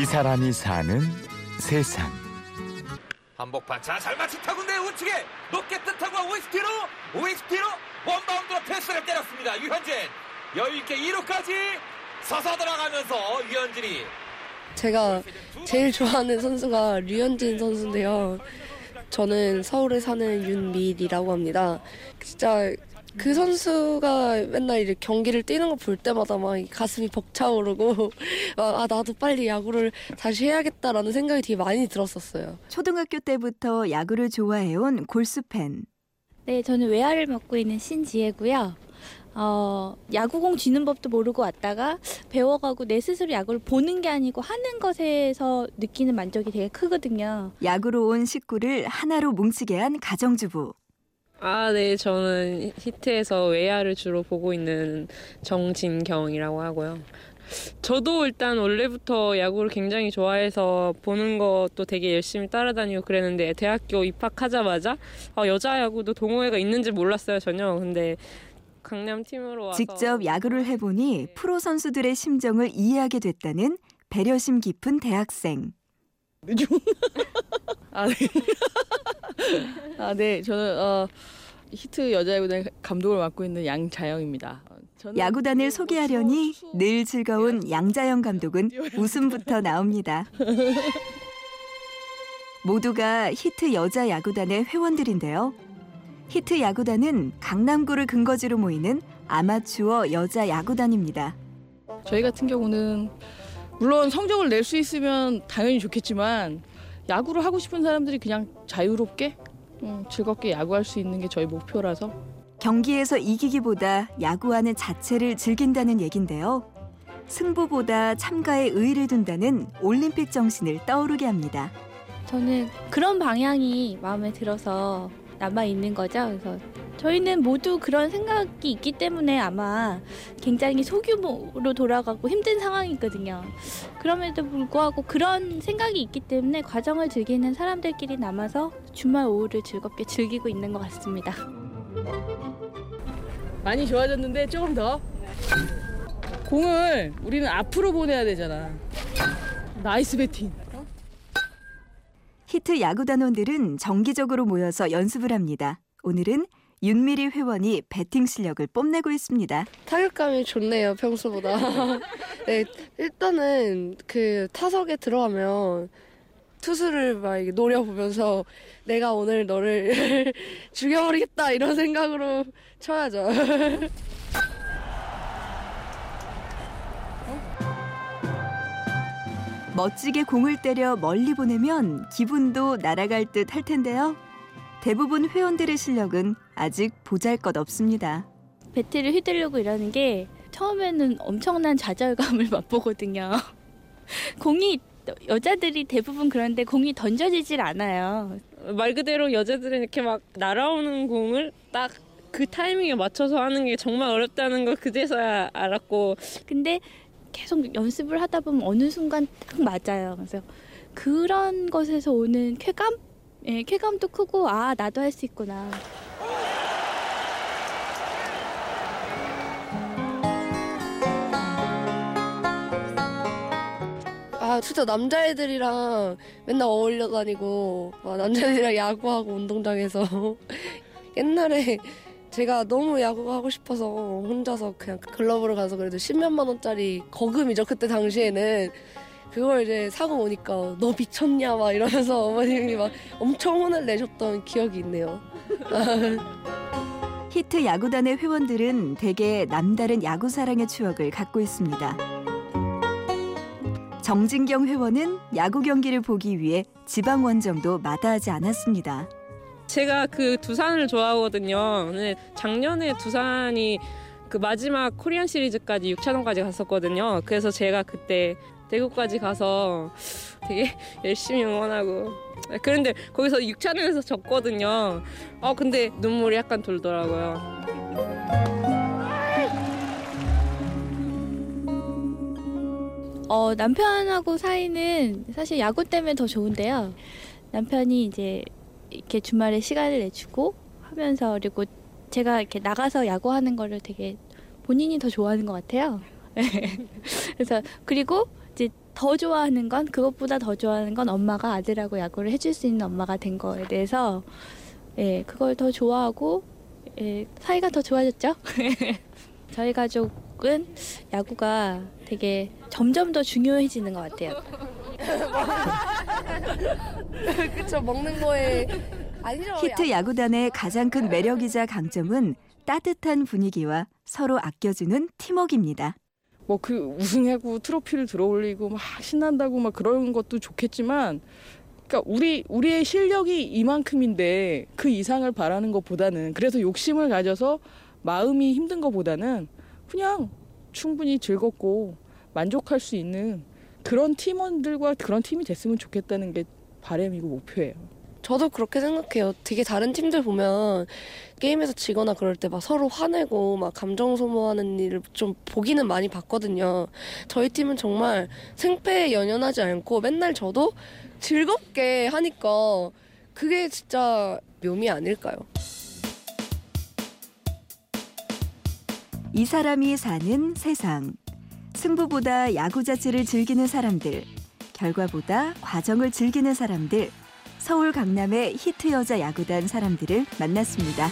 이 사람이 사는 세상. 한복판 자잘 맞춘 타구인데 우측에 높게 뜻하고 OST로 OST로 원바운드로 패스를 때렸습니다. 유현진 여유있게 2루까지 서서 들어가면서 유현진이 제가 제일 좋아하는 선수가 류현진 선수인데요. 저는 서울에 사는 윤미이라고 합니다. 진짜 그 선수가 맨날 이렇게 경기를 뛰는 거 볼 때마다 막 가슴이 벅차오르고 막아 나도 빨리 야구를 다시 해야겠다라는 생각이 되게 많이 들었었어요. 초등학교 때부터 야구를 좋아해온 골수 팬. 네, 저는 외야를 맡고 있는 신지혜고요. 어, 야구공 쥐는 법도 모르고 왔다가 배워가고 내 스스로 야구를 보는 게 아니고 하는 것에서 느끼는 만족이 되게 크거든요. 야구로 온 식구를 하나로 뭉치게 한 가정주부. 아, 네. 저는 히트에서 외야를 주로 보고 있는 정진경이라고 하고요. 저도 일단 원래부터 야구를 굉장히 좋아해서 보는 것도 되게 열심히 따라다니고 그랬는데 대학교 입학하자마자 어, 여자 야구도 동호회가 있는지 몰랐어요 전혀. 근데 강남 팀으로 와서 직접 야구를 해보니 프로 선수들의 심정을 이해하게 됐다는 배려심 깊은 대학생. 아, 네. 아, 네. 저는 어, 히트 여자야구단 감독을 맡고 있는 양자영입니다. 야구단을 뭐 소개하려니. 늘 즐거운 양자영 감독은 웃음부터 나옵니다. 모두가 히트 여자 야구단의 회원들인데요. 히트 야구단은 강남구를 근거지로 모이는 아마추어 여자 야구단입니다. 저희 같은 경우는 물론 성적을 낼 수 있으면 당연히 좋겠지만 야구를 하고 싶은 사람들이 그냥 자유롭게 음, 즐겁게 야구할 수 있는 게 저희 목표라서 경기에서 이기기보다 야구하는 자체를 즐긴다는 얘긴데요. 승부보다 참가에 의의를 둔다는 올림픽 정신을 떠오르게 합니다. 저는 그런 방향이 마음에 들어서 남아 있는 거죠. 그래서 저희는 모두 그런 생각이 있기 때문에 아마 굉장히 소규모로 돌아가고 힘든 상황이거든요. 그럼에도 불구하고 그런 생각이 있기 때문에 과정을 즐기는 사람들끼리 남아서 주말 오후를 즐겁게 즐기고 있는 것 같습니다. 많이 좋아졌는데 조금 더 공을 우리는 앞으로 보내야 되잖아. 나이스 배팅. 히트 야구 단원들은 정기적으로 모여서 연습을 합니다. 오늘은 윤미리 회원이 배팅 실력을 뽐내고 있습니다. 타격감이 좋네요 평소보다. 네, 일단은 그 타석에 들어가면 투수를 막 노려보면서 내가 오늘 너를 죽여버리겠다 이런 생각으로 쳐야죠. 멋지게 공을 때려 멀리 보내면 기분도 날아갈 듯 할 텐데요. 대부분 회원들의 실력은 아직 보잘 것 없습니다. 배트를 휘두르고 이러는 게 처음에는 엄청난 좌절감을 맛보거든요. 공이 여자들이 대부분 그런데 공이 던져지질 않아요. 말 그대로 여자들은 이렇게 막 날아오는 공을 딱 그 타이밍에 맞춰서 하는 게 정말 어렵다는 걸 그제서야 알았고 근데 계속 연습을 하다 보면 어느 순간 딱 맞아요. 그래서 그런 것에서 오는 쾌감? 예, 쾌감도 크고 아 나도 할 수 있구나. 아 진짜 남자애들이랑 맨날 어울려 다니고 막 남자애들이랑 야구하고 운동장에서 옛날에 제가 너무 야구가 하고 싶어서 혼자서 그냥 글러브를 가서 그래도 십몇만 원짜리 거금이죠 그때 당시에는 그걸 이제 사고 오니까 너 미쳤냐 막 이러면서 어머님이 막 엄청 혼을 내셨던 기억이 있네요. 히트 야구단의 회원들은 대개 남다른 야구 사랑의 추억을 갖고 있습니다. 정진경 회원은 야구 경기를 보기 위해 지방 원정도 마다하지 않았습니다. 제가 그 두산을 좋아하거든요. 작년에 두산이 그 마지막 코리안 시리즈까지 6차전까지 갔었거든요. 그래서 제가 그때 대구까지 가서 되게 열심히 응원하고 그런데 거기서 6차전에서 졌거든요. 어 근데 눈물이 약간 돌더라고요. 어, 남편하고 사이는 사실 야구 때문에 더 좋은데요. 남편이 이제 이렇게 주말에 시간을 내주고 하면서 그리고 제가 이렇게 나가서 야구하는 거를 되게 본인이 더 좋아하는 것 같아요. 그래서 그리고 이제 더 좋아하는 건 그것보다 더 좋아하는 건 엄마가 아들하고 야구를 해줄 수 있는 엄마가 된 거에 대해서 예 그걸 더 좋아하고 예 사이가 더 좋아졌죠. 저희 가족 은 야구가 되게 점점 더 중요해지는 것 같아요. 그쵸 먹는 거에 아니죠. 히트 야구단의 가장 큰 매력이자 강점은 따뜻한 분위기와 서로 아껴주는 팀워크입니다. 뭐 그 우승하고 트로피를 들어올리고 막 신난다고 막 그런 것도 좋겠지만 그러니까 우리 우리의 실력이 이만큼인데 그 이상을 바라는 것보다는 그래서 욕심을 가져서 마음이 힘든 것보다는 그냥 충분히 즐겁고 만족할 수 있는 그런 팀원들과 그런 팀이 됐으면 좋겠다는 게 바람이고 목표예요. 저도 그렇게 생각해요. 되게 다른 팀들 보면 게임에서 지거나 그럴 때 막 서로 화내고 막 감정 소모하는 일을 좀 보기는 많이 봤거든요. 저희 팀은 정말 생패에 연연하지 않고 맨날 저도 즐겁게 하니까 그게 진짜 묘미 아닐까요? 이 사람이 사는 세상. 승부보다 야구 자체를 즐기는 사람들, 결과보다 과정을 즐기는 사람들, 서울 강남의 히트 여자 야구단 사람들을 만났습니다.